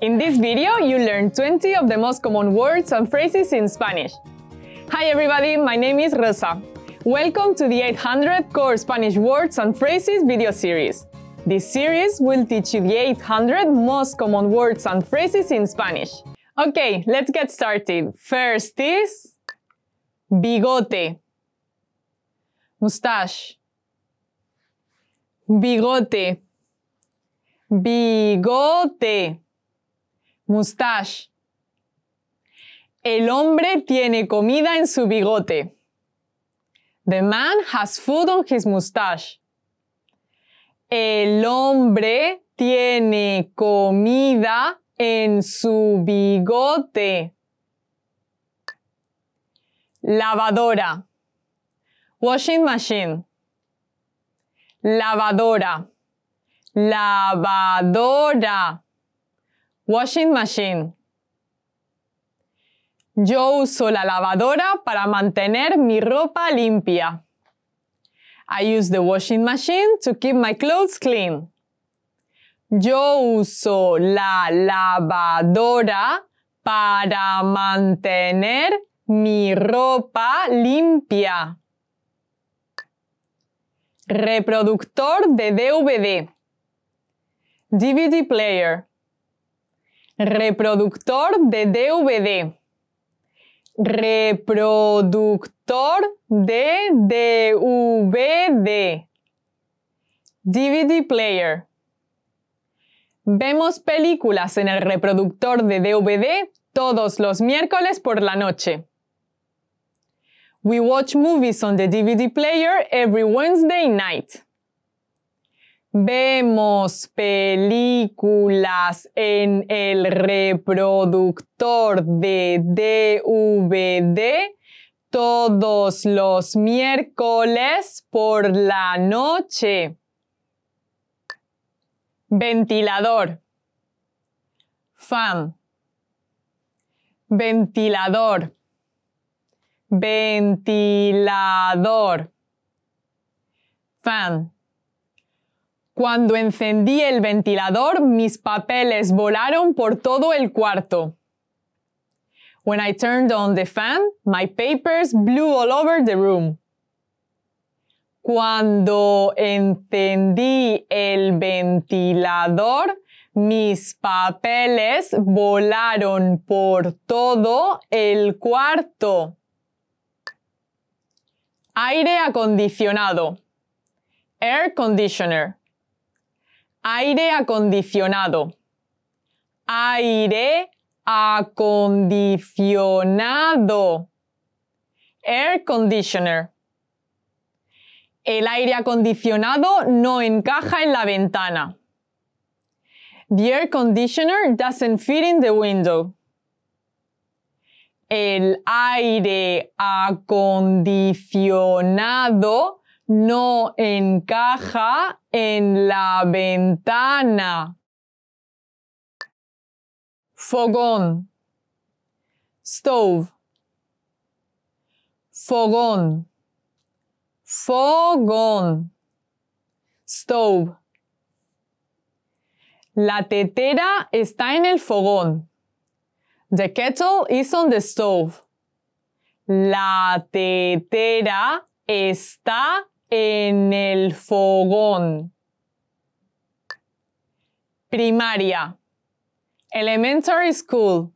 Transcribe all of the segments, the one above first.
In this video, you learn 20 of the most common words and phrases in Spanish. Hi everybody, my name is Rosa. Welcome to the 800 Core Spanish Words and Phrases video series. This series will teach you the 800 most common words and phrases in Spanish. Okay, let's get started. First is bigote, mustache, bigote, bigote, mustache. El hombre tiene comida en su bigote. The man has food on his mustache. El hombre tiene comida en su bigote. Lavadora. Washing machine. Lavadora. Lavadora. Washing machine. Yo uso la lavadora para mantener mi ropa limpia. I use the washing machine to keep my clothes clean. Yo uso la lavadora para mantener mi ropa limpia. Reproductor de DVD. DVD player. Reproductor de DVD. Reproductor de DVD. DVD player. Vemos películas en el reproductor de DVD todos los miércoles por la noche. We watch movies on the DVD player every Wednesday night. Vemos películas en el reproductor de DVD todos los miércoles por la noche. Ventilador. Fan. Ventilador. Ventilador. Fan. Cuando encendí el ventilador, mis papeles volaron por todo el cuarto. When I turned on the fan, my papers blew all over the room. Cuando encendí el ventilador, mis papeles volaron por todo el cuarto. Aire acondicionado. Air conditioner. Aire acondicionado. Aire acondicionado. Air conditioner. El aire acondicionado no encaja en la ventana. The air conditioner doesn't fit in the window. El aire acondicionado no encaja en la ventana. Fogón. Stove. Fogón. Fogón. Stove. La tetera está en el fogón. The kettle is on the stove. La tetera está en el fogón. Primaria. Elementary school.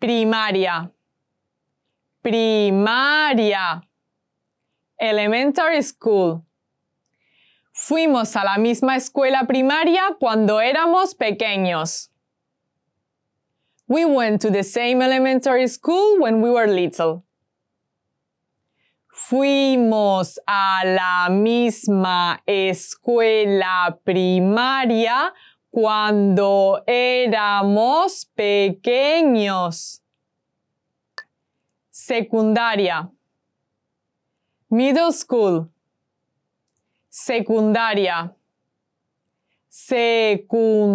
Primaria. Primaria. Elementary school. Fuimos a la misma escuela primaria cuando éramos pequeños. We went to the same elementary school when we were little. Fuimos a la misma escuela primaria cuando éramos pequeños. Secundaria. Middle school. Secundaria. Secundaria.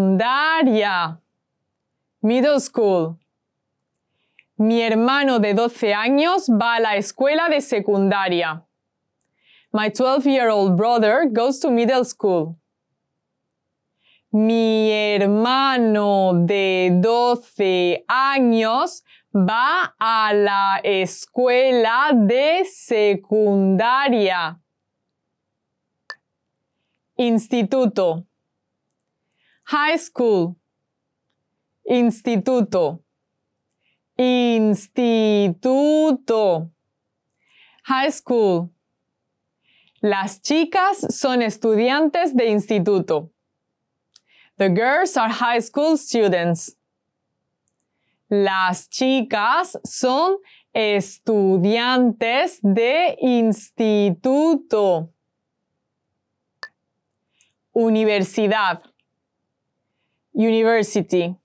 Middle school. Mi hermano de 12 años va a la escuela de secundaria. My 12-year-old brother goes to middle school. Mi hermano de 12 años va a la escuela de secundaria. Instituto. High school. Instituto. Instituto. High school. Las chicas son estudiantes de instituto. The girls are high school students. Las chicas son estudiantes de instituto. Universidad. University.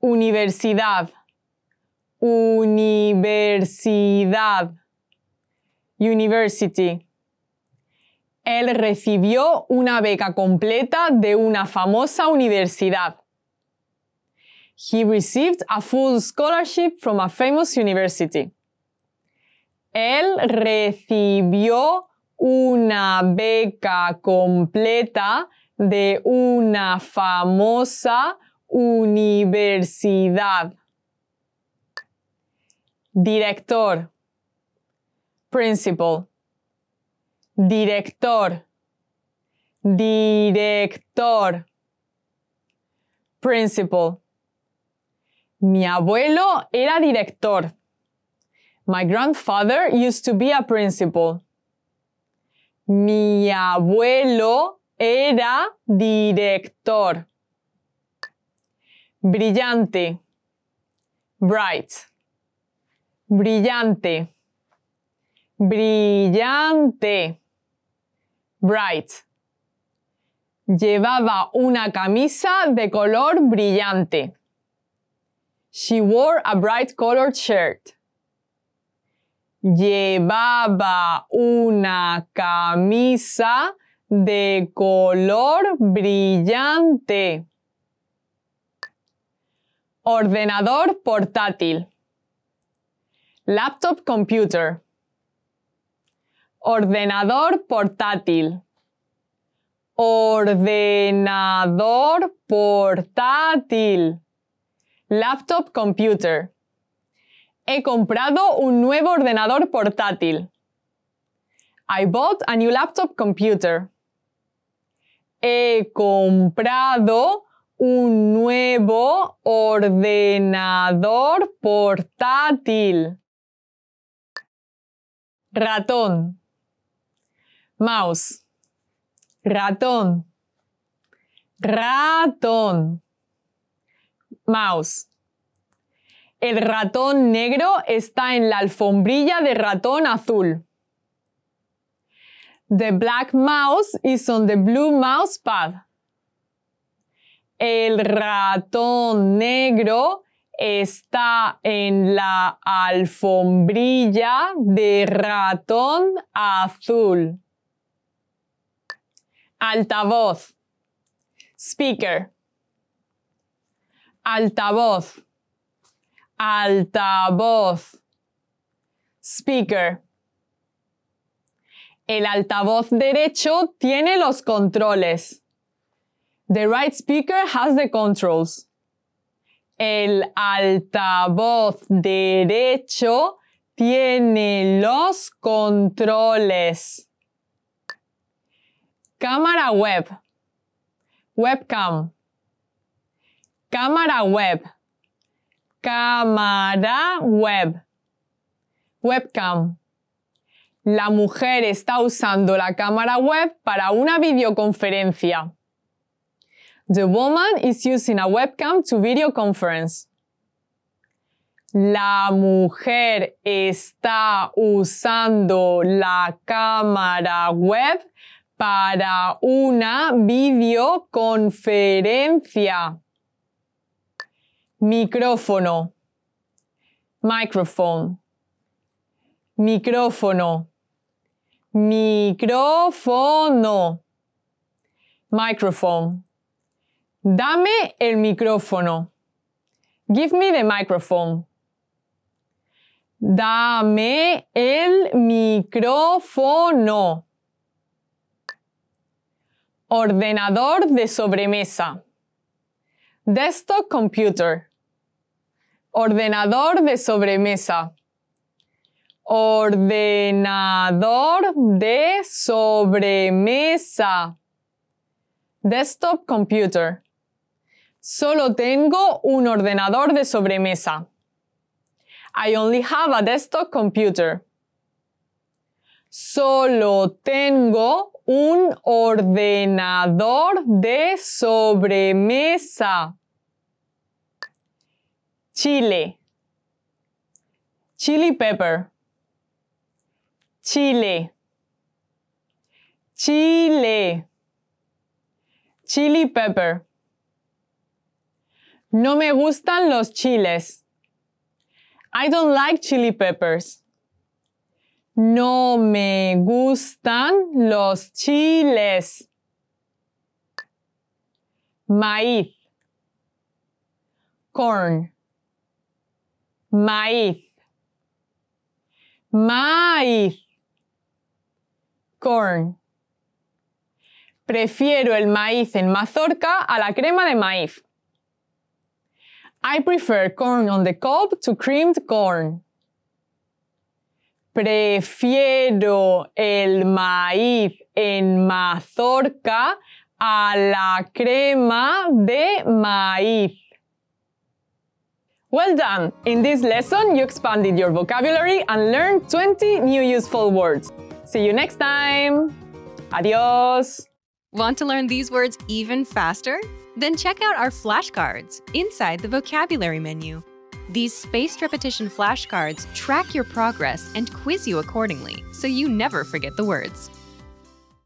Universidad. Universidad. University. Él recibió una beca completa de una famosa universidad. He received a full scholarship from a famous university. Él recibió una beca completa de una famosa universidad. Director. Principal. Director. Director. Principal. Mi abuelo era director. My grandfather used to be a principal. Mi abuelo era director. Brillante. Bright. Brillante. Brillante. Bright. Llevaba una camisa de color brillante. She wore a bright colored shirt. Llevaba una camisa de color brillante. Ordenador portátil. Laptop computer. Ordenador portátil. Ordenador portátil. Laptop computer. He comprado un nuevo ordenador portátil. I bought a new laptop computer. He comprado un nuevo ordenador portátil. Ratón. Mouse. Ratón. Ratón. Mouse. El ratón negro está en la alfombrilla de ratón azul. The black mouse is on the blue mouse pad. El ratón negro está en la alfombrilla de ratón azul. Altavoz. Speaker. Altavoz. Altavoz. Speaker. El altavoz derecho tiene los controles. The right speaker has the controls. El altavoz derecho tiene los controles. Cámara web. Webcam. Cámara web. Cámara web. Webcam. La mujer está usando la cámara web para una videoconferencia. The woman is using a webcam to video conference. La mujer está usando la cámara web para una videoconferencia. Micrófono. Microphone. Micrófono. Micrófono. Microphone. Dame el micrófono. Give me the microphone. Dame el micrófono. Ordenador de sobremesa. Desktop computer. Ordenador de sobremesa. Ordenador de sobremesa. Desktop computer. Solo tengo un ordenador de sobremesa. I only have a desktop computer. Solo tengo un ordenador de sobremesa. Chile. Chili pepper. Chile. Chile. Chili pepper. No me gustan los chiles. I don't like chili peppers. No me gustan los chiles. Maíz. Corn. Maíz. Maíz. Corn. Prefiero el maíz en mazorca a la crema de maíz. I prefer corn on the cob to creamed corn. Prefiero el maíz en mazorca a la crema de maíz. Well done! In this lesson, you expanded your vocabulary and learned 20 new useful words. See you next time! Adios! Want to learn these words even faster? Then check out our flashcards inside the vocabulary menu. These spaced repetition flashcards track your progress and quiz you accordingly so you never forget the words.